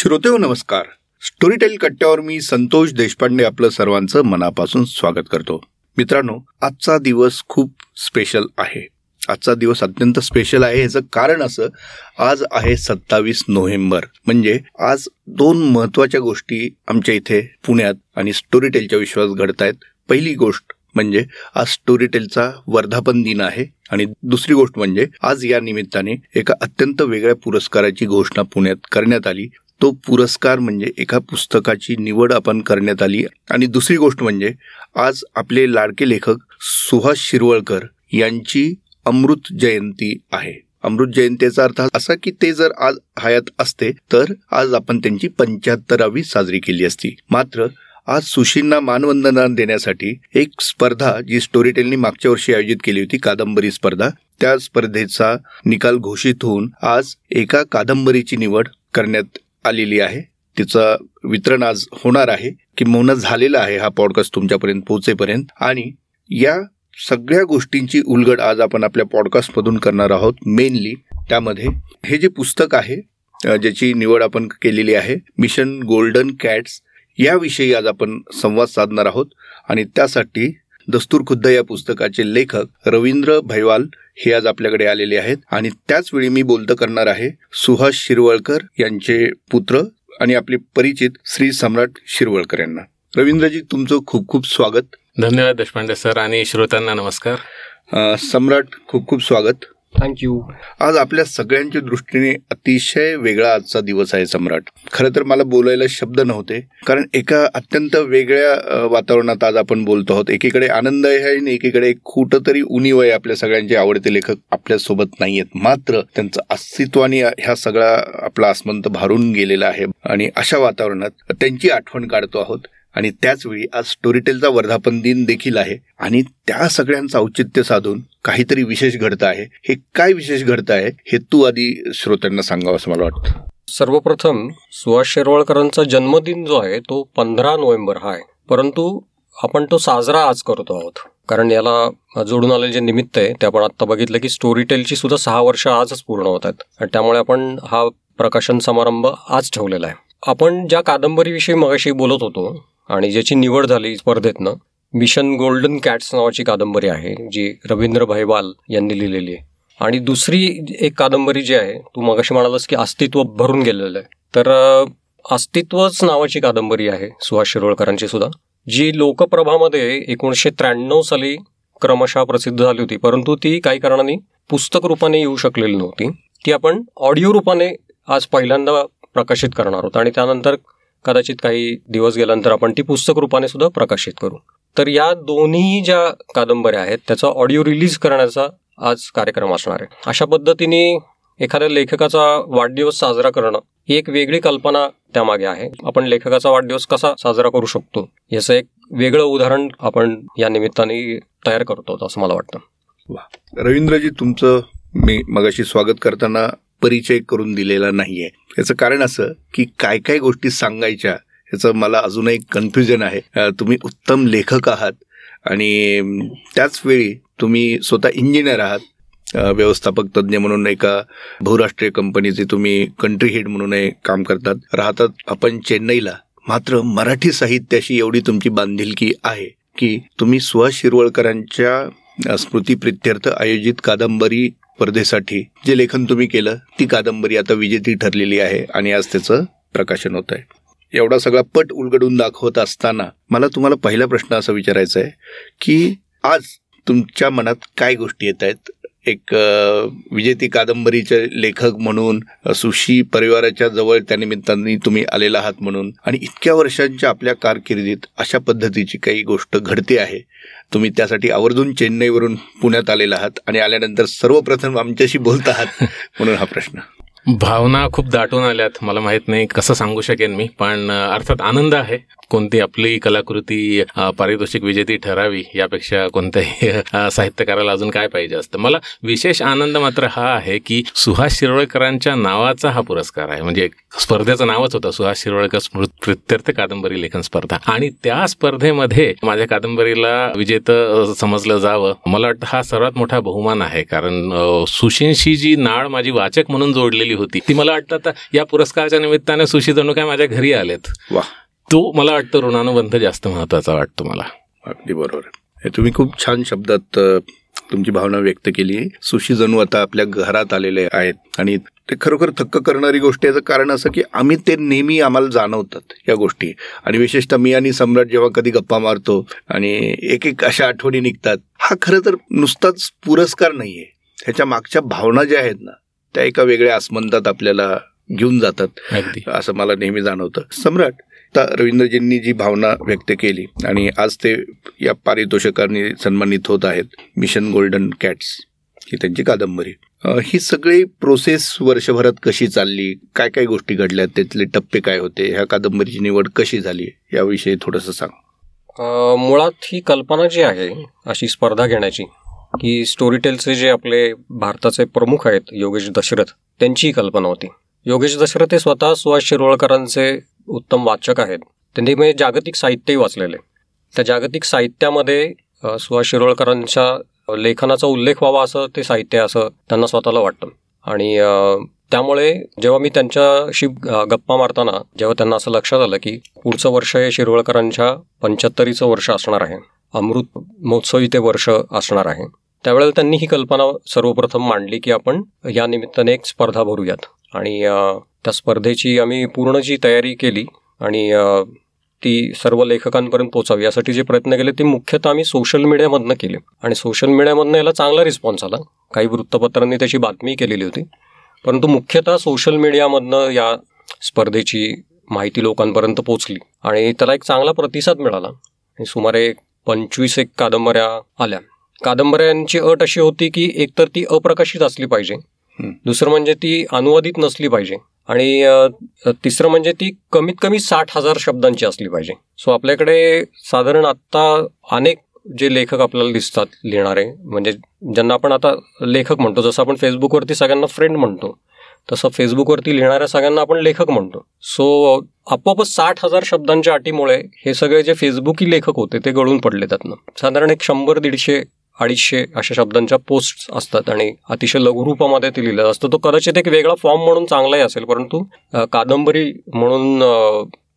श्रोतेव नमस्कार. स्टोरीटेल कट्ट्यावर मी संतोष देशपांडे आपलं सर्वांचं मनापासून स्वागत करतो. मित्रांनो आजचा दिवस खूप स्पेशल आहे. आजचा दिवस अत्यंत स्पेशल आहे. याचं कारण असं आज आहे सत्तावीस नोव्हेंबर. म्हणजे आज दोन महत्त्वाच्या गोष्टी आमच्या इथे पुण्यात आणि स्टोरीटेलच्या विश्वास घडत आहेत पहिली गोष्ट म्हणजे आज स्टोरीटेलचा वर्धापन दिन आहे. आणि दुसरी गोष्ट म्हणजे आज या निमित्ताने एका अत्यंत वेगळ्या पुरस्काराची घोषणा पुण्यात करण्यात आली. तो पुरस्कार म्हणजे एका पुस्तकाची निवड आपण करण्यात आली. आणि दुसरी गोष्ट म्हणजे आज आपले लाडके लेखक सुहास शिरवळकर यांची अमृत जयंती आहे. अमृत जयंतीचा अर्थ असा की ते जर आज हयात असते तर आज आपण त्यांची पंच्याहत्तरावी साजरी केली असती. मात्र आज सुशींना मानवंदना देण्यासाठी एक स्पर्धा जी स्टोरीटेलनी मागच्या वर्षी आयोजित केली होती कादंबरी स्पर्धा त्या स्पर्धेचा निकाल घोषित होऊन आज एका कादंबरीची निवड करण्यात आलेली आहे. तिचं वितरण आज होणार आहे किंवा झालेलं आहे हा पॉडकास्ट तुमच्यापर्यंत पोहोचेपर्यंत. आणि या सगळ्या गोष्टींची उलगड आज आपण आपल्या पॉडकास्टमधून करणार आहोत मेनली त्यामध्ये हे जे पुस्तक आहे ज्याची निवड आपण केलेली आहे मिशन गोल्डन कॅट्स याविषयी आज आपण संवाद साधणार आहोत. आणि त्यासाठी दस्तूर खुद्द या पुस्तकाचे लेखक रवींद्र भैवाल हे आज आपल्याकडे आलेले आहेत. आणि त्याच वेळी मी बोलतं करणार आहे सुहास शिरवळकर यांचे पुत्र आणि आपले परिचित श्री सम्राट शिरवळकर यांना. रवींद्रजी तुमचं खूप खूप स्वागत. धन्यवाद देशपांडे सर आणि श्रोत्यांना नमस्कार. सम्राट खूप खूप स्वागत. थँक्यू आज आपल्या सगळ्यांच्या दृष्टीने अतिशय वेगळा आजचा दिवस आहे सम्राट. खरं तर मला बोलायला शब्द नव्हते कारण एका अत्यंत वेगळ्या वातावरणात आज आपण बोलतो आहोत. एकीकडे आनंद आहे आणि एकीकडे कुठंतरी उणीव आहे आपल्या सगळ्यांचे आवडते लेखक आपल्यासोबत नाहीयेत मात्र त्यांचं अस्तित्वाने ह्या सगळा आपला आसमंत भारून गेलेला आहे. आणि अशा वातावरणात त्यांची आठवण काढतो आहोत. आणि त्याचवेळी आज स्टोरीटेलचा वर्धापन दिन देखील आहे. आणि त्या सगळ्यांचं औचित्य साधून काहीतरी विशेष घडतं आहे. हे काय विशेष घडतं आहे हे तू आधी श्रोत्यांना सांगावं असं मला वाटतं. सर्वप्रथम सुहास शिरवळकरांचा जन्मदिन जो आहे तो पंधरा नोव्हेंबर हा आहे. परंतु आपण तो साजरा आज करतो आहोत. कारण याला जोडून आलेले जे निमित्त आहे ते आपण आता बघितलं की स्टोरी टेलची सुद्धा सहा वर्ष आजच पूर्ण होत आहेत. आणि त्यामुळे आपण हा प्रकाशन समारंभ आज ठेवलेला आहे. आपण ज्या कादंबरीविषयी मगाशी बोलत होतो आणि ज्याची निवड झाली स्पर्धेतनं मिशन गोल्डन कॅट्स नावाची कादंबरी आहे जी रवींद्र भैवाल यांनी लिहिलेली आहे. आणि दुसरी एक कादंबरी जी आहे तू मगाशी म्हणालास की अस्तित्व भरून गेलेलं आहे. तर अस्तित्वच नावाची कादंबरी आहे सुहास शिरोळकरांची सुद्धा जी लोकप्रभामध्ये एकोणीसशे त्र्याण्णव साली क्रमशः प्रसिद्ध झाली होती. परंतु ती काही कारणाने पुस्तक रूपाने येऊ शकलेली नव्हती. ती आपण ऑडिओ रूपाने आज पहिल्यांदा प्रकाशित करणार आहोत. आणि त्यानंतर कदाचित काही दिवस गेल्यानंतर आपण ती पुस्तक रूपाने सुद्धा प्रकाशित करू. तर या दोन्ही ज्या कादंबऱ्या आहेत त्याचा ऑडिओ रिलीज करण्याचा आज कार्यक्रम असणार आहे. अशा पद्धतीने एखाद्या लेखकाचा वाढदिवस साजरा करणं ही एक वेगळी कल्पना त्यामागे आहे. आपण लेखकाचा वाढदिवस कसा साजरा करू शकतो याचं एक वेगळं उदाहरण आपण या निमित्ताने तयार करतो असं मला वाटतं. रवींद्रजी तुमचं मी मगाशी स्वागत करताना परिचय करून दिलेला नाहीये. याचं कारण असं की काय काय गोष्टी सांगायच्या याचं मला अजूनही कन्फ्युजन आहे. तुम्ही उत्तम लेखक आहात आणि त्याचवेळी तुम्ही स्वतः इंजिनियर आहात. व्यवस्थापक तज्ज्ञ म्हणून एका बहुराष्ट्रीय कंपनीचे तुम्ही कंट्री हेड म्हणूनही काम करतात. राहतात आपण चेन्नईला. मात्र मराठी साहित्याशी एवढी तुमची बांधिलकी आहे की तुम्ही सुहास शिरवळकरांच्या स्मृतीप्रित्यर्थ आयोजित कादंबरी स्पर्धेसाठी जे लेखन तुम्ही केलं ती कादंबरी आता विजेती ठरलेली आहे आणि आज त्याचं प्रकाशन होत आहे. एवढा सगळा पट उलगडून दाखवत असताना मला तुम्हाला पहिला प्रश्न असा विचारायचा आहे की आज तुमच्या मनात काय गोष्टी येत आहेत? एक विजेती कादंबरीचे लेखक म्हणून सुशी परिवाराच्या जवळ त्या निमित्ताने तुम्ही आलेला आहात म्हणून. आणि इतक्या वर्षांच्या आपल्या कारकिर्दीत अशा पद्धतीची काही गोष्ट घडते आहे. तुम्ही त्यासाठी आवर्जून चेन्नईवरून पुण्यात आलेला आहात आणि आल्यानंतर सर्वप्रथम आमच्याशी बोलत आहात म्हणून हा प्रश्न. भावना खूप दाटून आल्यात. मला माहीत नाही कसं सांगू शकेन मी पण अर्थात आनंद आहे. कोणती आपली कलाकृती पारितोषिक विजेती ठरावी यापेक्षा कोणत्याही साहित्यकाराला अजून काय पाहिजे असतं? मला विशेष आनंद मात्र हा आहे की सुहास शिरोळकरांच्या नावाचा हा पुरस्कार आहे. म्हणजे स्पर्धेचं नावच होतं सुहास शिरोळकर स्मृत्यर्थ कादंबरी लेखन स्पर्धा. आणि त्या स्पर्धेमध्ये माझ्या कादंबरीला विजेतं समजलं जावं. मला वाटतं हा सर्वात मोठा बहुमान आहे. कारण सुशींशी जी नाळ माझी वाचक म्हणून जोडलेली होती ती मला वाटतं आता या पुरस्काराच्या निमित्ताने सुशी जणू काय माझ्या घरी आलेत. वा तो मला वाटतं ऋणानुबंध जास्त महत्त्वाचा वाटतो मला. अगदी बरोबर. तुम्ही खूप छान शब्दात तुमची भावना व्यक्त केली सुशी जणू आता आपल्या घरात आलेले आहेत आणि ते खरोखर थक्क करणारी गोष्ट याचं कारण असं की आम्ही ते नेहमी आम्हाला जाणवतात या गोष्टी. आणि विशेषतः मी आणि सम्राट जेव्हा कधी गप्पा मारतो आणि एक एक अशा आठवणी निघतात हा खरं तर नुसताच पुरस्कार नाहीये. ह्याच्या मागच्या भावना ज्या आहेत ना त्या एका वेगळ्या आसमंतात आपल्याला घेऊन जातात असं मला नेहमी जाणवतं. सम्राट आता रवींद्रजींनी जी भावना व्यक्त केली आणि आज ते या पारितोषिकांनी सन्मानित होत आहेत मिशन गोल्डन कॅट्स ही त्यांची कादंबरी. ही सगळी प्रोसेस वर्षभरात कशी चालली? काय काय गोष्टी घडल्या त्यातले टप्पे काय होते? ह्या कादंबरीची निवड कशी झाली? याविषयी थोडंसं सांग. मुळात ही कल्पना जी आहे अशी स्पर्धा घेण्याची की स्टोरीटेलचे जे आपले भारताचे प्रमुख आहेत योगेश दशरथ त्यांची कल्पना होती. योगेश दशरथ हे स्वतः सुहास शिरोळकरांचे उत्तम वाचक आहेत. त्यांनी म्हणजे जागतिक साहित्यही वाचलेले. त्या जागतिक साहित्यामध्ये सुहास शिरोळकरांच्या लेखनाचा उल्लेख व्हावा असं ते साहित्य असं त्यांना स्वतःला वाटतं. आणि त्यामुळे जेव्हा मी त्यांच्याशी गप्पा मारताना जेव्हा त्यांना असं लक्षात आलं की पुढचं वर्ष हे शिरोळकरांच्या पंच्याहत्तरीचं वर्ष असणार आहे. अमृत महोत्सवी ते वर्ष असणार आहे. त्यावेळेला त्यांनी ही कल्पना सर्वप्रथम मांडली की आपण या निमित्ताने एक स्पर्धा भरूयात. आणि त्या स्पर्धेची आम्ही पूर्ण जी तयारी केली आणि ती सर्व लेखकांपर्यंत पोचावी यासाठी जे प्रयत्न केले ते मुख्यतः आम्ही सोशल मीडियामधनं केले. आणि सोशल मीडियामधनं याला चांगला रिस्पॉन्स आला. काही वृत्तपत्रांनी त्याची बातमी केलेली होती. परंतु मुख्यतः सोशल मीडियामधनं या स्पर्धेची माहिती लोकांपर्यंत पोचली आणि त्याला एक चांगला प्रतिसाद मिळाला. आणि सुमारे पंचवीस एक कादंबऱ्या आल्या. कादंबऱ्यांची अट अशी होती की एकतर ती अप्रकाशित असली पाहिजे. दुसरं म्हणजे ती अनुवादित नसली पाहिजे. आणि तिसरं म्हणजे ती कमीत कमी साठ हजार शब्दांची असली पाहिजे. सो आपल्याकडे साधारण आत्ता अनेक जे लेखक आपल्याला दिसतात लिहिणारे म्हणजे ज्यांना आपण आता लेखक म्हणतो जसं आपण फेसबुकवरती सगळ्यांना फ्रेंड म्हणतो तसं फेसबुकवरती लिहिणाऱ्या सगळ्यांना आपण लेखक म्हणतो. सो आपोआपच साठ हजार शब्दांच्या अटीमुळे हे सगळे जे फेसबुकी लेखक होते ते गळून पडले त्यातनं. साधारण एक शंभर दीडशे अडीचशे अशा शब्दांच्या पोस्ट असतात आणि अतिशय लघुरूपामध्ये ते लिहिलं असतं. तो कदाचित एक वेगळा फॉर्म म्हणून चांगलाही असेल परंतु कादंबरी म्हणून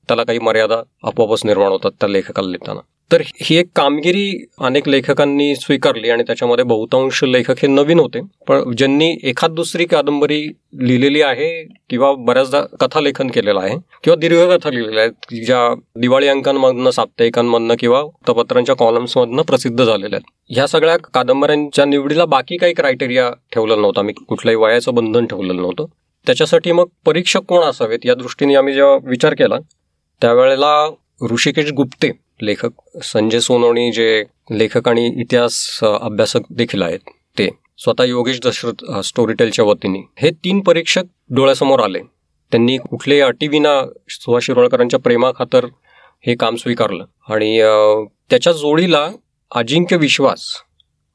त्याला काही मर्यादा आपोआपच निर्माण होतात त्या लेखकाला लिहिताना. तर ही एक कामगिरी अनेक लेखकांनी स्वीकारली आणि त्याच्यामध्ये बहुतांश लेखक हे नवीन होते. पण ज्यांनी एखाद दुसरी कादंबरी लिहिलेली आहे किंवा बऱ्याचदा कथा लेखन केलेलं आहे किंवा दीर्घकथा लिहिलेल्या आहेत ज्या दिवाळी अंकांमधनं साप्ताहिकांमधनं किंवा वृत्तपत्रांच्या कॉलम्समधनं प्रसिद्ध झालेल्या आहेत. ह्या सगळ्या कादंबऱ्यांच्या निवडीला बाकी काही क्रायटेरिया ठेवलेलं नव्हतं. आम्ही कुठल्याही वयाचं बंधन ठेवलेलं नव्हतं. त्याच्यासाठी मग परीक्षक कोण असावेत? या दृष्टीने आम्ही जेव्हा विचार केला त्यावेळेला ऋषिकेश गुप्ते लेखक संजय सोनवणी जे लेखक आणि इतिहास अभ्यासक देखील आहेत ते स्वतः योगेश दशरथ स्टोरीटेलच्या वतीने. हे तीन परीक्षक डोळ्यासमोर आले. त्यांनी कुठल्याही अटीविना सुभाष शिरोळकरांच्या प्रेमाखातर हे काम स्वीकारलं. आणि त्याच्या जोडीला अजिंक्य विश्वास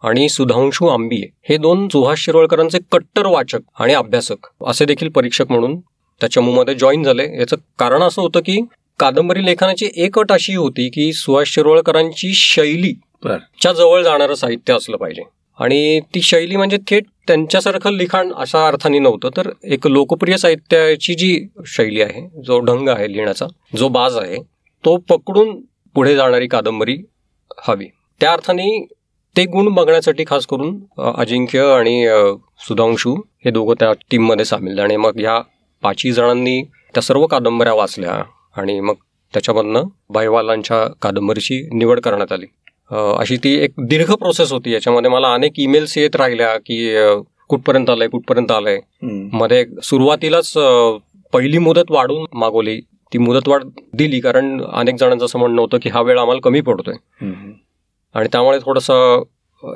आणि सुधांशू आंबिये हे दोन सुहास शिरोळकरांचे कट्टर वाचक आणि अभ्यासक असे देखील परीक्षक म्हणून त्याच्या मुमध्ये जॉईन झाले. याचं कारण असं होतं की कादंबरी लेखनाची एक अट अशी होती की सुहास शिरोळकरांची शैली च्या जवळ जाणारं साहित्य असलं पाहिजे. आणि ती शैली म्हणजे थेट त्यांच्यासारखं लिखाण अशा अर्थाने नव्हतं तर एक लोकप्रिय साहित्याची जी शैली आहे जो ढंग आहे लिहिण्याचा जो बाज आहे तो पकडून पुढे जाणारी कादंबरी हवी. त्या अर्थाने ते गुण बघण्यासाठी खास करून अजिंक्य आणि सुधांशू हे दोघं त्या टीममध्ये सामील आणि मग ह्या पाचही जणांनी त्या सर्व कादंबऱ्या वाचल्या. आणि मग त्याच्यामधनं बायवालांच्या कादंबरीची निवड करण्यात आली. अशी ती एक दीर्घ प्रोसेस होती. याच्यामध्ये मला अनेक ईमेल्स येत राहिल्या की कुठपर्यंत आलंय कुठपर्यंत आलंय. मध्ये सुरुवातीलाच पहिली मुदत वाढून मागवली. ती मुदतवाढ दिली कारण अनेक जणांचं असं म्हणणं होतं की हा वेळ आम्हाला कमी पडतोय. आणि त्यामुळे थोडंसं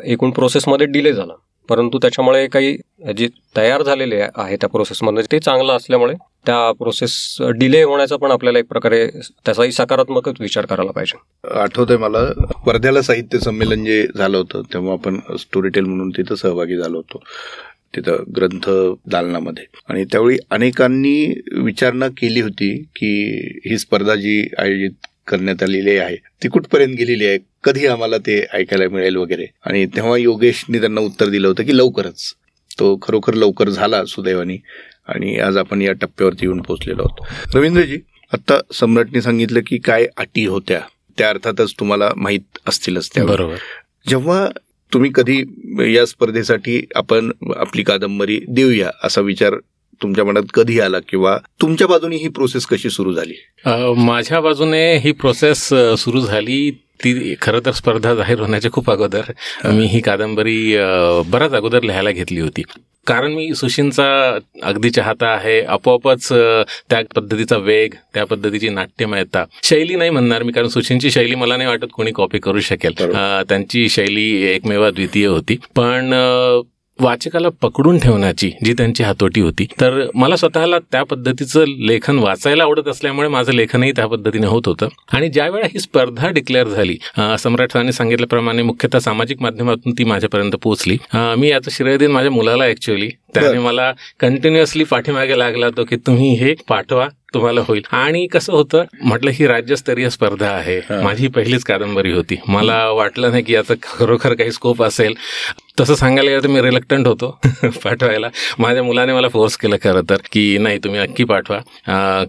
एकूण प्रोसेसमध्ये डिले झाला. परंतु त्याच्यामुळे काही जे तयार झालेले आहे त्या प्रोसेसमध्ये ते चांगलं असल्यामुळे त्या प्रोसेस डिले होण्याचा पण आपल्याला एक प्रकारे त्याचाही सकारात्मकच विचार करायला पाहिजे. आठवतंय मला वर्ध्याला साहित्य संमेलन जे झालं होतं तेव्हा आपण स्टोरीटेल म्हणून तिथं सहभागी झालो होतो. तिथं ग्रंथ दालनामध्ये. आणि त्यावेळी अनेकांनी विचारणा केली होती की ही स्पर्धा जी आयोजित करण्यात आलेली आहे ती कुठपर्यंत गेलेली आहे? कधी आम्हाला ते ऐकायला मिळेल वगैरे? आणि तेव्हा योगेशनी त्यांना उत्तर दिलं होतं की लवकरच. तो खरोखर लवकर झाला सुदैवानी. आणि आज आपण या टप्प्यावरती येऊन पोहोचलेलो आहोत. रवींद्रजी आता सम्राटने सांगितलं की काय अटी होत्या त्या अर्थातच तुम्हाला माहीत असतीलच त्या बरोबर. जेव्हा तुम्ही कधी या स्पर्धेसाठी आपण आपली कादंबरी देऊया असा विचार तुमच्या मनात कधी आला किंवा तुमच्या बाजूने ही प्रोसेस कशी सुरू झाली? माझ्या बाजूने ही प्रोसेस सुरू झाली. ती खरं तर स्पर्धा जाहीर होण्याच्या खूप अगोदर मी ही कादंबरी बराच अगोदर लिहायला घेतली होती. कारण मी सुशींचा अगदी चाहता आहे. आपोआपच त्या पद्धतीचा वेग त्या पद्धतीची नाट्यमयता. शैली नाही म्हणणार मी कारण सुशींची शैली मला नाही वाटत कोणी कॉपी करू शकेल. त्यांची शैली एकमेवा द्वितीय होती. पण वाचकाला पकडून ठेवण्याची जी त्यांची हातोटी होती. तर मला स्वतःला त्या पद्धतीचं लेखन वाचायला आवडत असल्यामुळे माझं लेखनही त्या पद्धतीने होत होतं. आणि ज्या वेळा ही स्पर्धा डिक्लेअर झाली सम्राट सरांनी सांगितल्याप्रमाणे मुख्यतः सामाजिक माध्यमातून ती माझ्यापर्यंत पोहोचली. मी याचं श्रेय देईन माझ्या मुलाला ऍक्च्युअली त्याने मला कंटिन्युअसली पाठीमागे लागला तो की तुम्ही हे पाठवा तुम्हाला होईल. आणि कसं होतं म्हटलं ही राज्यस्तरीय स्पर्धा आहे. माझी पहिलीच कादंबरी होती. मला वाटलं नाही की याचा खरोखर काही स्कोप असेल. तसं सांगायला गेलं तर मी रिलक्टंट होतो पाठवायला. माझ्या मुलाने मला फोर्स केलं खरं तर की नाही तुम्ही नक्की पाठवा.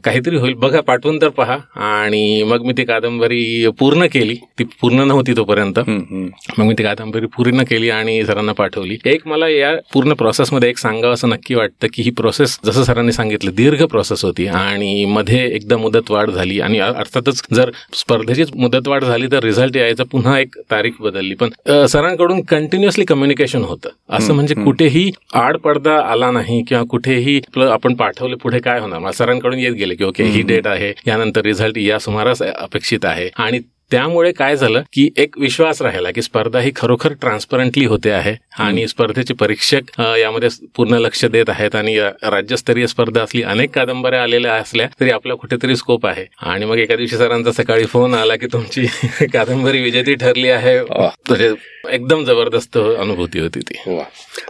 काहीतरी होईल. बघा पाठवून तर पहा. आणि मग मी ती कादंबरी पूर्ण केली. ती पूर्ण नव्हती तोपर्यंत. मग मी ती कादंबरी पूर्ण केली आणि सरांना पाठवली. एक मला या पूर्ण प्रोसेसमध्ये एक सांगावं असं नक्की वाटतं की ही प्रोसेस जसं सरांनी सांगितलं दीर्घ प्रोसेस होती आणि मध्ये एकदा मुदतवाढ झाली. आणि अर्थातच जर स्पर्धेचीच मुदतवाढ झाली तर रिझल्ट यायचा पुन्हा एक तारीख बदलली. पण सरांकडून कंटिन्युअसली कम्युनिकेशन होतं असं म्हणजे. कुठेही आड पडदा आला नाही किंवा कुठेही आपण पाठवले पुढे काय होणार सरांकडून येत गेले की ओके ही. डेट आहे यानंतर रिझल्ट या सुमारास अपेक्षित आहे आणि त्यामुळे काय झालं की एक विश्वास राहिला की स्पर्धा ही खरोखर ट्रान्सपरंटली होते आहे आणि स्पर्धेचे परीक्षक यामध्ये पूर्ण लक्ष देत आहेत आणि राज्यस्तरीय स्पर्धा असली अनेक कादंबऱ्या आलेल्या असल्या तरी आपला कुठेतरी स्कोप आहे. आणि मग एका दिवशी सरांचा सकाळी फोन आला की तुमची कादंबरी विजेती ठरली आहे. म्हणजे एकदम जबरदस्त अनुभूती होती ती.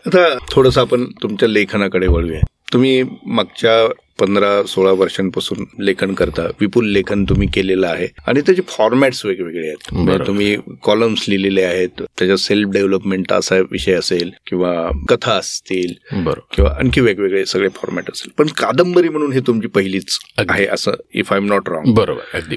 आता थोडंसं आपण तुमच्या लेखनाकडे वळूया. तुम्ही मागच्या पंधरा सोळा वर्षांपासून लेखन करता. विपुल लेखन तुम्ही केलेलं आहे. आणि त्याचे फॉर्मॅट्स वेगवेगळे आहेत. म्हणजे. तुम्ही कॉलम्स लिहिलेले आहेत. त्याच्यात सेल्फ डेव्हलपमेंट असा विषय असेल किंवा कथा असतील बरोबर. किंवा आणखी वेगवेगळे सगळे फॉर्मॅट असेल. पण कादंबरी म्हणून हे तुमची पहिलीच. आहे असं if I am not wrong बरोबर. अगदी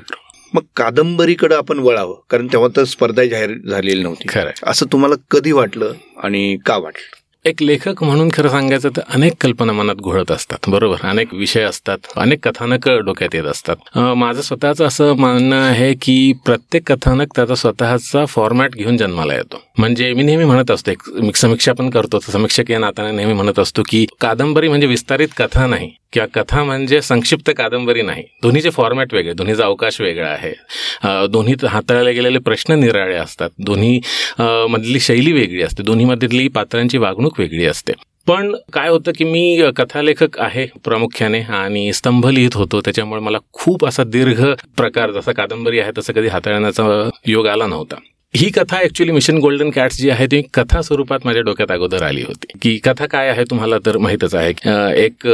मग कादंबरीकडे आपण वळावं. कारण तेव्हा तर स्पर्धा जाहीर झालेली नव्हती. असं तुम्हाला कधी वाटलं आणि का वाटलं? एक लेखक म्हणून खरं सांगायचं तर अनेक कल्पना मनात घोळत असतात. बरोबर? अनेक विषय असतात. अनेक कथानक डोक्यात येत असतात. माझं स्वतःचं असं मानणं आहे की प्रत्येक कथानक त्याचा स्वतःचा फॉर्मॅट घेऊन जन्माला येतो. म्हणजे मी नेहमी म्हणत असतो एक समीक्षा पण करतो. समीक्षक या नात्याने नेहमी म्हणत असतो की कादंबरी म्हणजे विस्तारित कथा नाही. किंवा कथा म्हणजे संक्षिप्त कादंबरी नाही. दोन्हीचे फॉर्मॅट वेगळे दोन्हीचा अवकाश वेगळा आहे. दोन्हीत हाताळले गेलेले प्रश्न निराळे असतात. दोन्ही मधली शैली वेगळी असते. दोन्हीमधली पात्रांची वागणूक वेगळी असते. पण काय होतं की मी कथालेखक आहे प्रामुख्याने आणि स्तंभ लिहित होतो. त्याच्यामुळे मला खूप असा दीर्घ प्रकार जसा कादंबरी आहे तसं कधी हाताळण्याचा योग आला नव्हता. ही कथा ऍक्च्युली मिशन गोल्डन कॅट्स जी आहे ती कथा स्वरूपात माझ्या डोक्यात अगोदर आली होती. की कथा काय आहे तुम्हाला तर माहीतच आहे. एक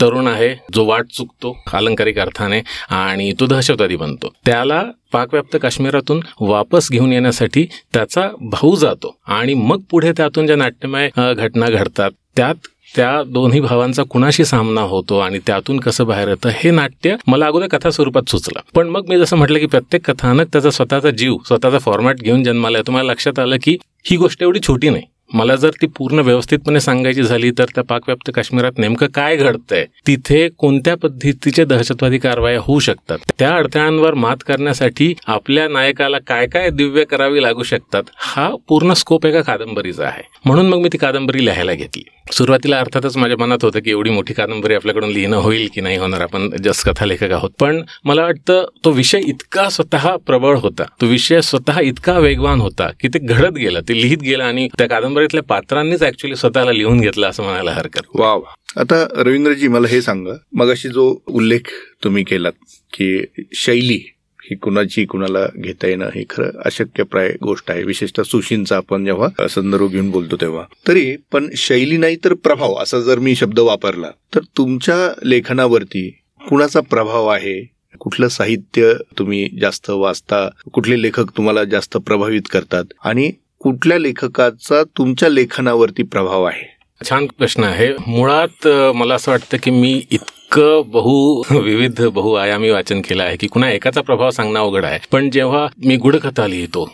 तरुण आहे जो वाट चुकतो अलंकारिक अर्थाने आणि तो दहशतवादी बनतो. त्याला पाकव्याप्त काश्मीरातून वापस घेऊन येण्यासाठी त्याचा भाऊ जातो. आणि मग पुढे त्यातून ज्या नाट्यमय घटना घडतात त्यात त्या दोन्ही भावांचा कुणाशी सामना होतो आणि त्यातून कसं बाहेर येतं हे नाट्य मला अगोदर कथा स्वरूपात सुचलं. पण मग मी जसं म्हटलं की प्रत्येक कथानक त्याचा स्वतःचा जीव स्वतःचा फॉर्मॅट घेऊन जन्माला येतो. मला लक्षात आलं की ही गोष्ट एवढी छोटी नाही. मला जर ती पूर्ण व्यवस्थितपणे सांगायची झाली तर त्या पाकव्याप्त काश्मीरात नेमकं काय घडतंय तिथे कोणत्या पद्धतीचे दहशतवादी कारवाया होऊ शकतात त्या अडथळ्यांवर मात करण्यासाठी आपल्या नायकाला काय काय दिव्य करावी लागू शकतात हा पूर्ण स्कोप एका कादंबरीचा आहे. म्हणून मग मी ती कादंबरी लिहायला घेतली. सुरुवातीला अर्थातच माझ्या मनात होतं की एवढी मोठी कादंबरी आपल्याकडून लिहिणं होईल की नाही होणार आपण जस्ट कथालेखक आहोत. पण मला वाटतं तो विषय इतका स्वतः प्रबळ होता तो विषय स्वतः इतका वेगवान होता की ते घडत गेलं ते लिहित गेलं आणि त्या कादंबरी कादंबरीतल्या पात्रांनीच ऍक्च्युली स्वतःला लिहून घेतलं असं म्हणायला हरकत. वा वा. आता रवींद्रजी मला हे सांगा. मगाशी जो उल्लेख तुम्ही केलात की शैली ही कुणाची कुणाला घेता येणं हे खरं अशक्यप्राय गोष्ट आहे. विशेषतः सुशींचा आपण जेव्हा संदर्भ घेऊन बोलतो तेव्हा. तरी पण शैली नाही तर प्रभाव असा जर मी शब्द वापरला तर तुमच्या लेखनावरती कुणाचा प्रभाव आहे? कुठलं साहित्य तुम्ही जास्त वाचता? कुठले लेखक तुम्हाला जास्त प्रभावित करतात? आणि कुठल्या लेखकाचा तुमच्या लेखनावरती प्रभाव आहे? छान प्रश्न आहे. मुळात मला असं वाटतं की मी इतकं बहु विविध बहुआयामी वाचन केलं आहे की कुणा एकाचा प्रभाव सांगणं अवघड आहे. पण जेव्हा मी गुढकथा लिहितो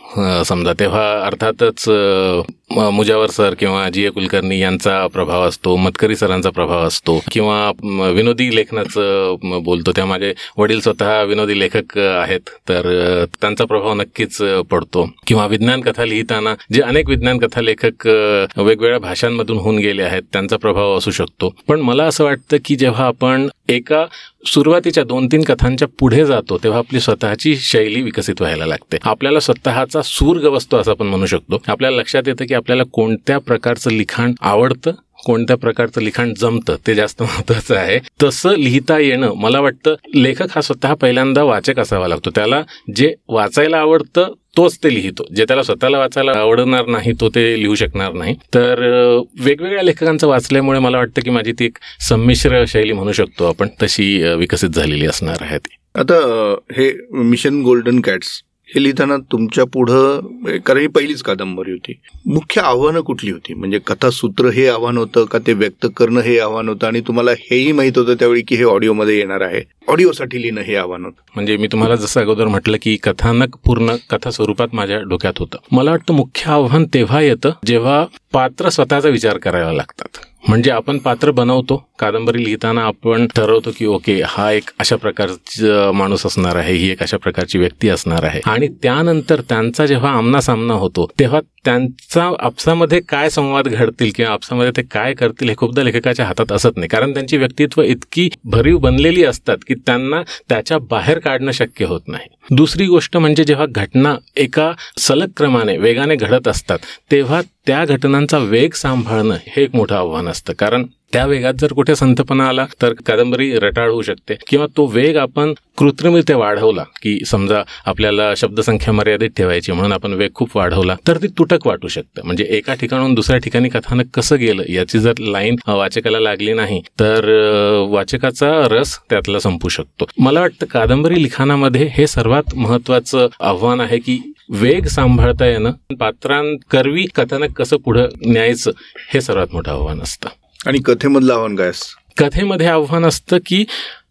समजा तेव्हा अर्थातच मुजावर सर किंवा जी ए कुलकर्णी यांचा प्रभाव असतो मतकरी सरांचा प्रभाव असतो किंवा विनोदी लेखनाचं बोलतो त्या माझे वडील स्वतः विनोदी लेखक आहेत तर त्यांचा प्रभाव नक्कीच पडतो. किंवा विज्ञान कथा लिहिताना जे अनेक विज्ञान कथा लेखक वेगवेगळ्या भाषांमधून होऊन गेले आहेत त्यांचा प्रभाव असू शकतो. पण मला असं वाटतं की जेव्हा आपण एका सुरुवातीच्या दोन तीन कथांच्या पुढे जातो तेव्हा आपली स्वतःची शैली विकसित व्हायला लागते. आपल्याला स्वतःचा सूर गवसतो असं आपण म्हणू शकतो. आपल्याला लक्षात येतं की आपल्याला कोणत्या प्रकारचं लिखाण आवडतं कोणत्या प्रकारचं लिखाण जमतं ते जास्त महत्वाचं आहे. तसं लिहिता येणं मला वाटतं लेखक हा स्वतः पहिल्यांदा वाचक असावा लागतो. त्याला जे वाचायला आवडतं तोच ते लिहितो. जे त्याला स्वतःला वाचायला आवडणार नाही तो ते लिहू शकणार नाही. तर वेगवेगळ्या लेखकांचं वाचल्यामुळे मला वाटतं की माझी ती एक संमिश्र शैली म्हणू शकतो आपण. तशी विकसित झालेली असणार आहे ती. आता हे मिशन गोल्डन कॅट्स हे लिहिताना तुमच्या पुढं कारण ही पहिलीच कादंबरी होती. मुख्य आव्हानं कुठली होती? म्हणजे कथासूत्र हे आव्हान होतं का ते व्यक्त करणं हे आव्हान होतं? आणि तुम्हाला हेही माहीत होतं त्यावेळी की हे ऑडिओमध्ये येणार आहे. ऑडिओसाठी लिहिणं हे आव्हान होतं. म्हणजे मी तुम्हाला जसं अगोदर म्हटलं की कथानक पूर्ण कथा स्वरूपात माझ्या डोक्यात होतं. मला वाटतं मुख्य आव्हान तेव्हा येतं जेव्हा पात्र स्वतःचा विचार करायला लागतात. म्हणजे आपण पात्र बनवतो. कादंबरी लिहिताना आपण ठरवतो की ओके हा एक अशा प्रकारचा माणूस असणार आहे ही एक अशा प्रकारची व्यक्ती असणार आहे. आणि त्यानंतर त्यांचा जेव्हा आमना सामना होतो तेव्हा त्यांचा आपसामध्ये काय संवाद घडतील किंवा आपसामध्ये ते काय करतील हे खूपदा लेखकाच्या हातात असत नाही. कारण त्यांची व्यक्तित्व इतकी भरीव बनलेली असतात की त्यांना त्याच्या बाहेर काढणं शक्य होत नाही. दुसरी गोष्ट म्हणजे जेव्हा घटना एका सलग क्रमाने वेगाने घडत असतात तेव्हा त्या घटनांचा वेग सांभाळणं हे एक मोठं आव्हान असतं. कारण त्या वेगात जर कुठे संथपणा आला तर कादंबरी रटाळ होऊ शकते. किंवा तो वेग आपण कृत्रिमरित्या वाढवला की समजा आपल्याला शब्दसंख्या मर्यादित ठेवायची म्हणून आपण वेग खूप वाढवला तर ती तुटक वाटू शकतं. म्हणजे एका ठिकाणून दुसऱ्या ठिकाणी कथानक कसं गेलं याची जर लाईन वाचकाला लागली नाही तर वाचकाचा रस त्यातला संपू शकतो. मला वाटतं कादंबरी लिखाणामध्ये हे सर्वात महत्वाचं आव्हान आहे की वेग सांभाळता येणं पात्रांकरवी कथानक कसं पुढं न्यायचं हे सर्वात मोठं आव्हान असतं. आणि कथेमधलं आव्हान काय असतं? कथेमध्ये आव्हान असतं की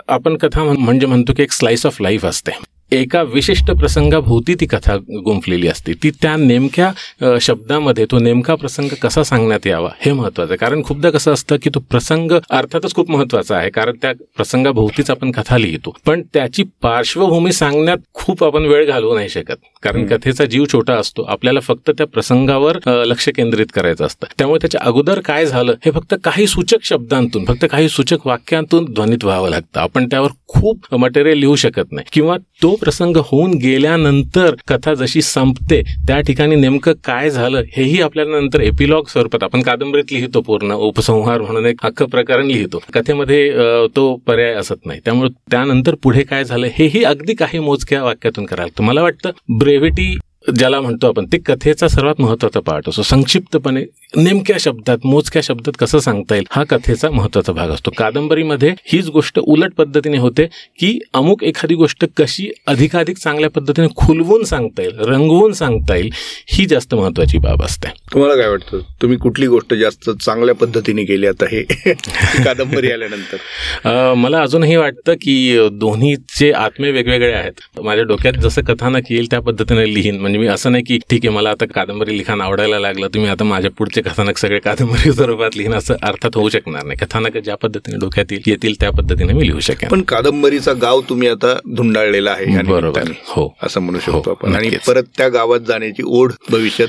आपण कथा म्हण- म्हणजे म्हणतो की एक स्लाइस ऑफ लाईफ असते एका विशिष्ट प्रसंगाभोवती ती कथा गुंफलेली असते. ती त्या नेमक्या शब्दामध्ये तो नेमका प्रसंग कसा सांगण्यात यावा हे महत्वाचं आहे. कारण खूपदा कसं असतं की तो प्रसंग अर्थातच खूप महत्त्वाचा आहे कारण त्या प्रसंगाभोवतीच आपण कथा लिहितो. पण त्याची पार्श्वभूमी सांगण्यात खूप आपण वेळ घालवू नाही शकत. कारण. कथेचा जीव छोटा असतो. आपल्याला फक्त त्या प्रसंगावर लक्ष केंद्रित करायचं असतं. त्यामुळे त्याच्या अगोदर काय झालं हे फक्त काही सूचक शब्दांतून फक्त काही सूचक वाक्यांतून ध्वनित व्हावं लागतं. आपण त्यावर खूप मटेरियल लिहू शकत नाही. किंवा तो प्रसंग होऊन गेल्यानंतर कथा जशी संपते त्या ठिकाणी नेमकं काय झालं हेही आपल्याला नंतर एपिलॉग स्वरूपात आपण कादंबरीत लिहितो पूर्ण. उपसंहार म्हणून एक हक्क प्रकरण लिहितो. कथेमध्ये तो पर्याय असत नाही. त्यामुळे त्यानंतर पुढे काय झालं हेही अगदी काही मोजक्या वाक्यातून करायला तुम्हाला मला वाटतं ब्रेव्हिटी ज्याला म्हणतो आपण ते कथेचा सर्वात महत्त्वाचा पार्ट असतो संक्षिप्तपणे नेमक्या शब्दात मोजक्या शब्दात कसं सांगता येईल हा कथेचा महत्त्वाचा भाग असतो. कादंबरीमध्ये हीच गोष्ट उलट पद्धतीने होते की अमुक एखादी गोष्ट कशी अधिकाधिक चांगल्या पद्धतीने खुलवून सांगता येईल रंगवून सांगता येईल ही जास्त महत्वाची बाब असते. तुम्हाला काय वाटतं? तुम्ही कुठली गोष्ट जास्त चांगल्या पद्धतीने केली आता हे? कादंबरी आल्यानंतर. मला अजूनही वाटतं की दोन्हीचे आत्मे वेगवेगळे आहेत. माझ्या डोक्यात जसं कथानक येईल त्या पद्धतीने लिहीन. म्हणजे मी असं नाही की ठीक आहे मला आता कादंबरी लिखाण आवडायला लागलं तुम्ही आता माझ्या पुढचे कथानक सगळे कादंबरी स्वरूपात लिहिणं असं अर्थात होऊ शकणार नाही. कथानक ज्या पद्धतीने डोक्यात येईल येतील त्या पद्धतीने मी लिहू शकेन. पण कादंबरीचा गाव तुम्ही आता धुंडाळलेला आहे बरोबर. हो. असं म्हणू शकतो हो, आपण. आणि. परत त्या गावात जाण्याची ओढ भविष्यात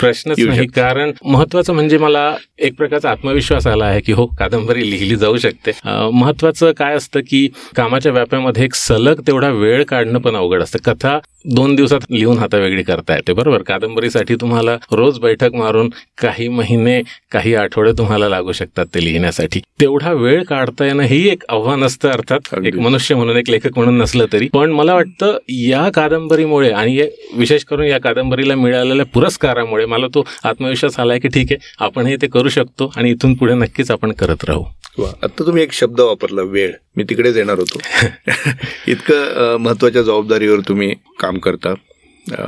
प्रश्नच नाही. कारण महत्वाचं म्हणजे मला एक प्रकारचा आत्मविश्वास आला आहे की हो कादंबरी लिहिली जाऊ शकते. महत्वाचं काय असतं की कामाच्या व्यापामध्ये एक सलग तेवढा वेळ काढणं पण अवघड असतं. कथा दोन दिवसात लिहून हातावेगळी करता येते बरोबर? कादंबरीसाठी तुम्हाला रोज बैठक मारून काही महिने काही आठवडे तुम्हाला लागू शकतात ते लिहिण्यासाठी. तेवढा वेळ काढता येणं ही एक आव्हान असतं अर्थात एक. मनुष्य म्हणून एक लेखक म्हणून नसलं तरी. पण मला वाटतं या कादंबरीमुळे आणि विशेष करून या कादंबरीला मिळालेल्या पुरस्कारामुळे मला तो आत्मविश्वास आलाय की ठीक आहे आपण हे ते करू शकतो आणि इथून पुढे नक्कीच आपण करत राहू. आता तुम्ही एक शब्द वापरला वेळ. मी तिकडेच येणार होतो. इतकं महत्त्वाच्या जबाबदारीवर तुम्ही काम करता.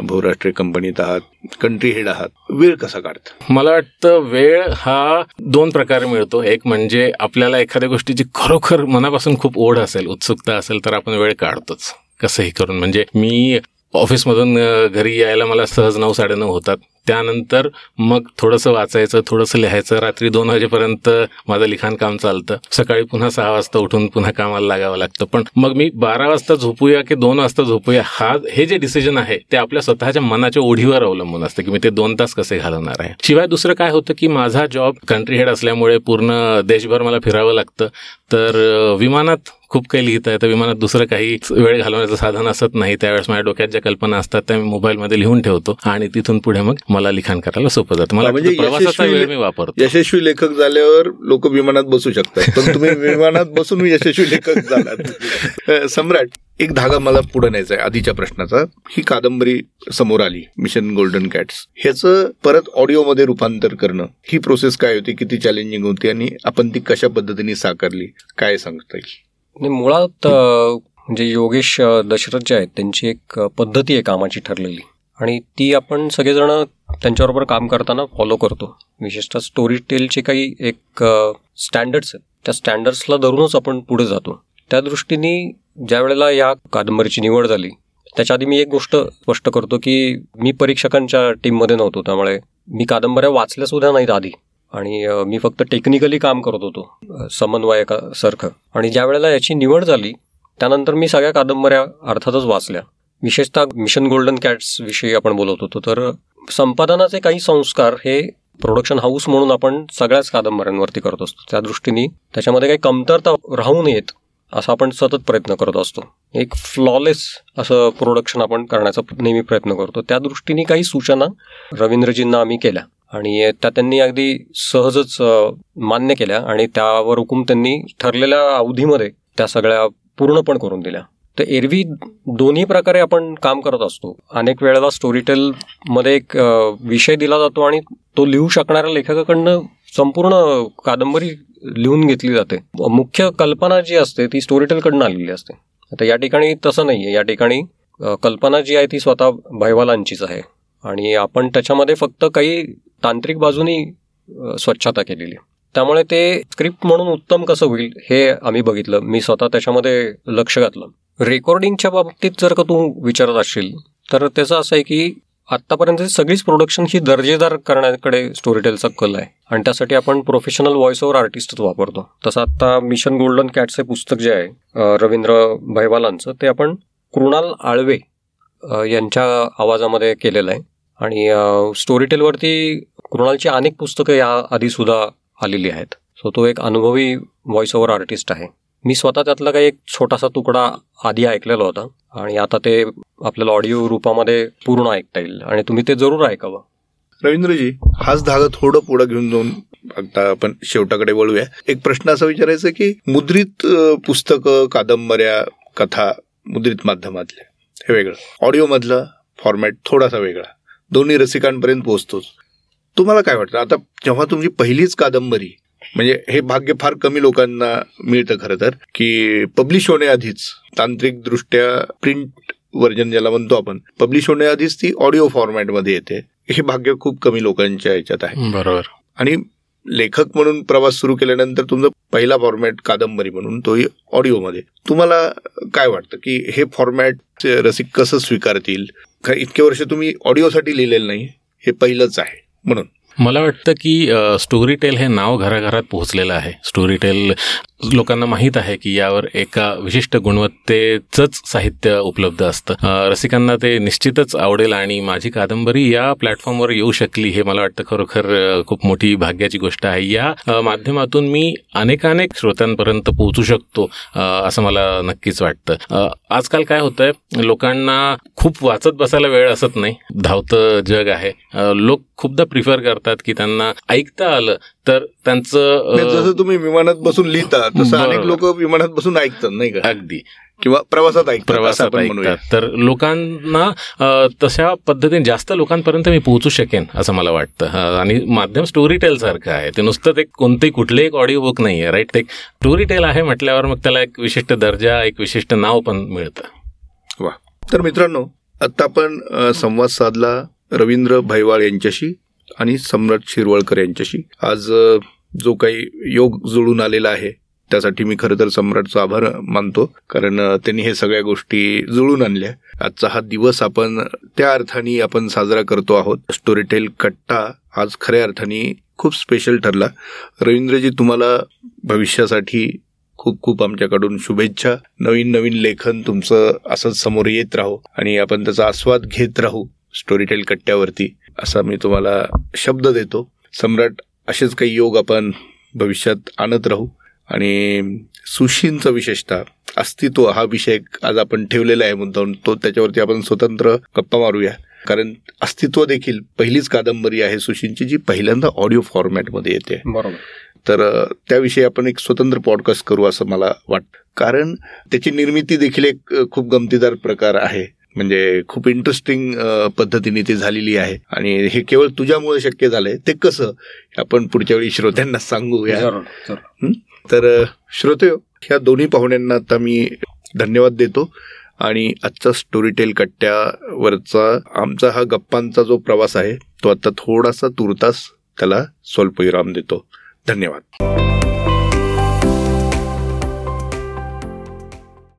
बहुराष्ट्रीय कंपनीत आहात कंट्री हेड आहात. वेळ कसा काढता? मला वाटतं वेळ हा दोन प्रकारे मिळतो. एक म्हणजे आपल्याला एखाद्या गोष्टीची खरोखर मनापासून खूप ओढ असेल उत्सुकता असेल तर आपण वेळ काढतोच. कसंही करून. म्हणजे मी ऑफिसमधून घरी यायला मला सहज नऊ साडेनऊ होतात. त्यानंतर मग थोडंसं वाचायचं थोडंसं लिहायचं. रात्री दोन वाजेपर्यंत माझं लिखाण काम चालतं. सकाळी पुन्हा सहा वाजता उठून पुन्हा कामाला लागावं लागतं. पण मग मी बारा वाजता झोपूया की दोन वाजता झोपूया हा हे जे डिसिजन आहे ते आपल्या स्वतःच्या मनाच्या ओढीवर अवलंबून असतं की मी ते दोन तास कसे घालवणार आहे. शिवाय दुसरं काय होतं की माझा जॉब कंट्री हेड असल्यामुळे पूर्ण देशभर मला फिरावं लागतं. तर विमानात खूप काही लिहिता येतं. विमानात दुसरं काही वेळ घालवण्याचं साधन असत नाही. त्यावेळेस माझ्या डोक्यात ज्या कल्पना असतात त्या मी मोबाईलमध्ये लिहून ठेवतो आणि तिथून पुढे मग मला लिखाण करायला सोपं जातं. मला म्हणजे प्रवासाचा यशस्वी- वेळ मी वापरतो. यशस्वी लेखक झाल्यावर लोक विमानात बसू शकतात. पण तुम्ही विमानात बसून यशस्वी लेखक झालात. सम्राट एक धागा मला पुढे न्यायचा आहे आधीच्या प्रश्नाचा. ही कादंबरी समोर आली मिशन गोल्डन कॅट्स ह्याचं परत ऑडिओमध्ये रूपांतर करणं. ही प्रोसेस काय होती किती चॅलेंजिंग होती आणि आपण ती कशा पद्धतीने साकारली काय सांगता येईल? मुळात म्हणजे योगेश दशरथ जे आहेत त्यांची एक पद्धती आहे कामाची ठरलेली. आणि ती आपण सगळेजण त्यांच्याबरोबर काम करताना फॉलो करतो. विशेषतः स्टोरी टेलचे काही एक स्टँडर्ड्स आहेत. त्या स्टँडर्ड्सला धरूनच आपण पुढे जातो. त्या दृष्टीने ज्या वेळेला या कादंबरीची निवड झाली त्याच्या आधी मी एक गोष्ट स्पष्ट करतो की मी परीक्षकांच्या टीममध्ये नव्हतो. त्यामुळे मी कादंबऱ्या वाचल्यासुद्धा नाहीत आधी. आणि मी फक्त टेक्निकली काम करत होतो समन्वयकासारखं आणि ज्या वेळेला याची निवड झाली त्यानंतर मी सगळ्या कादंबऱ्या अर्थातच वाचल्या. विशेषतः मिशन गोल्डन कॅट्स विषयी आपण बोलत होतो. तर संपादनाचे काही संस्कार हे प्रोडक्शन हाऊस म्हणून आपण सगळ्याच कादंबऱ्यांवरती करत असतो. त्या दृष्टीने त्याच्यामध्ये काही कमतरता राहू नयेत असा आपण सतत प्रयत्न करत असतो. एक फ्लॉलेस असं प्रोडक्शन आपण करण्याचा नेहमी प्रयत्न करतो. त्या दृष्टीने काही सूचना रवींद्रजींना आम्ही केल्या आणि त्या त्यांनी अगदी सहजच मान्य केल्या आणि त्यावर हुकूम त्यांनी ठरलेल्या अवधीमध्ये त्या सगळ्या पूर्ण पण करून दिल्या. तर एरवी दोन्ही प्रकारे आपण काम करत असतो. अनेक वेळेला स्टोरीटेलमध्ये एक विषय दिला जातो आणि तो लिहू शकणाऱ्या लेखकाकडनं संपूर्ण कादंबरी लिहून घेतली जाते. मुख्य कल्पना जी असते ती स्टोरीटेलकडनं आलेली असते. आता या ठिकाणी तसं नाही आहे या ठिकाणी कल्पना जी आहे ती स्वतः भाईवालांचीच आहे. आणि आपण त्याच्यामध्ये फक्त काही तांत्रिक बाजूनी स्वच्छता केलेली. त्यामुळे ते स्क्रिप्ट म्हणून उत्तम कसं होईल हे आम्ही बघितलं. मी स्वतः त्याच्यामध्ये लक्ष घातलं. रेकॉर्डिंगच्या बाबतीत जर का तू विचारत असशील तर त्याचं असं आहे की आत्तापर्यंत सगळीच प्रोडक्शन ही दर्जेदार करण्याकडे स्टोरीटेलचा कल आहे. आणि त्यासाठी आपण प्रोफेशनल व्हॉइस ओव्हर आर्टिस्टच वापरतो. तसं आता मिशन गोल्डन कॅट्स हे पुस्तक जे आहे रवींद्र भैवालांचं ते आपण कृणाल आळवे यांच्या आवाजामध्ये केलेलं आहे. आणि स्टोरीटेलवरती कृणालची अनेक पुस्तकं या आधी सुद्धा आलेली आहेत. सो तो एक अनुभवी व्हॉइस ओव्हर आर्टिस्ट आहे. मी स्वतः त्यातला काही एक छोटासा तुकडा आधी ऐकलेला होता आणि आता ते आपल्याला ऑडिओ रूपामध्ये पूर्ण ऐकता येईल. आणि तुम्ही ते जरूर ऐकावं. रवींद्रजी हाच धागा थोडं पुढे घेऊन जाऊन आता आपण शेवटाकडे वळूया. एक प्रश्न असा विचारायचा की मुद्रित पुस्तकं कादंबऱ्या कथा मुद्रित माध्यमातल्या हे वेगळं. ऑडिओमधलं फॉर्मॅट थोडासा वेगळा. दोन्ही रसिकांपर्यंत पोहोचतोच. तुम्हाला काय वाटतं? आता जेव्हा तुमची पहिलीच कादंबरी म्हणजे हे भाग्य फार कमी लोकांना मिळतं खरं तर की पब्लिश होण्याआधीच तांत्रिक दृष्ट्या प्रिंट व्हर्जन ज्याला म्हणतो आपण पब्लिश होण्याआधीच ती ऑडिओ फॉर्मॅटमध्ये येते. हे भाग्य खूप कमी लोकांच्या याच्यात आहे. बरोबर. आणि लेखक म्हणून प्रवास सुरू केल्यानंतर तुमचा पहिला फॉर्मॅट कादंबरी म्हणून तोही ऑडिओमध्ये तुम्हाला काय वाटतं की हे फॉर्मॅट रसिक कसं स्वीकारतील? इतके वर्ष तुम्ही ऑडिओसाठी लिहिलेलं नाही हे पहिलंच आहे म्हणून. मला वाटतं की स्टोरी टेल हे नाव घराघरात पोहोचलेलं आहे. स्टोरी टेल लोकांना माहीत आहे की यावर एका विशिष्ट गुणवत्तेचंच साहित्य उपलब्ध असतं. रसिकांना ते निश्चितच आवडेल आणि माझी कादंबरी या प्लॅटफॉर्मवर येऊ शकली हे मला वाटतं खरोखर खूप मोठी भाग्याची गोष्ट आहे. या माध्यमातून मी अनेकानेक श्रोत्यांपर्यंत पोहोचू शकतो असं मला नक्कीच वाटतं. आजकाल काय होतंय लोकांना खूप वाचत बसायला वेळ असत नाही. धावतं जग आहे. लोक खूपदा प्रिफर करतात की त्यांना ऐकता आलं तर त्यांचं जसं तुम्ही विमानात बसून लिहिता तसं अनेक. लोक विमानात बसून ऐकतात नाही का? अगदी. किंवा प्रवासात ऐकतात प्रवासात ऐकतात. तर लोकांना तशा पद्धतीने जास्त लोकांपर्यंत मी पोहोचू शकेन असं मला वाटतं. आणि माध्यम स्टोरी टेल सारखं आहे. ते नुसतं ते कोणतेही कुठले एक ऑडिओ बुक नाही आहे राईट ते स्टोरी टेल आहे म्हटल्यावर मग त्याला एक विशिष्ट दर्जा एक विशिष्ट नाव पण मिळतं. वा. तर मित्रांनो आता आपण संवाद साधला रवींद्र भैवाळ यांच्याशी. आणि सम्राट शिरवळकर यांच्याशी. आज जो काही योग जुळून आलेला आहे त्यासाठी मी खरं तर सम्राटचा आभार मानतो. कारण त्यांनी हे सगळ्या गोष्टी जुळून आणल्या. आजचा हा दिवस आपण त्या अर्थाने आपण साजरा करतो आहोत. स्टोरीटेल कट्टा आज खऱ्या अर्थाने खूप स्पेशल ठरला. रवींद्रजी तुम्हाला भविष्यासाठी खूप खूप आमच्याकडून शुभेच्छा. नवीन नवीन लेखन तुमचं असंच समोर येत राहू आणि आपण त्याचा आस्वाद घेत राहू स्टोरीटेल कट्ट्यावरती. असा मी तुम्हाला शब्द देतो. सम्राट असेच काही योग आपण भविष्यात आणत राहू. आणि सुशींचं विशेषतः अस्तित्व हा विषय आज आपण ठेवलेला आहे मुद्दाम तो त्याच्यावरती आपण स्वतंत्र गप्पा मारूया. कारण अस्तित्व देखील पहिलीच कादंबरी आहे सुशींची जी पहिल्यांदा ऑडिओ फॉर्मॅटमध्ये येते. बरोबर. तर त्याविषयी आपण एक स्वतंत्र पॉडकास्ट करू असं मला वाटतं. कारण त्याची निर्मिती देखील एक खूप गमतीदार प्रकार आहे. म्हणजे खूप इंटरेस्टिंग पद्धतीने ती झालेली आहे. आणि हे केवळ तुझ्यामुळे शक्य झालंय. ते कसं? आपण पुढच्या वेळी श्रोत्यांना सांगूया. तर श्रोते ह्या दोन्ही पाहुण्यांना आता मी धन्यवाद देतो. आणि आजचा स्टोरीटेल कट्ट्यावरचा आमचा हा गप्पांचा जो प्रवास आहे तो आता थोडासा तुर्तास त्याला स्वल्पविराम देतो. धन्यवाद.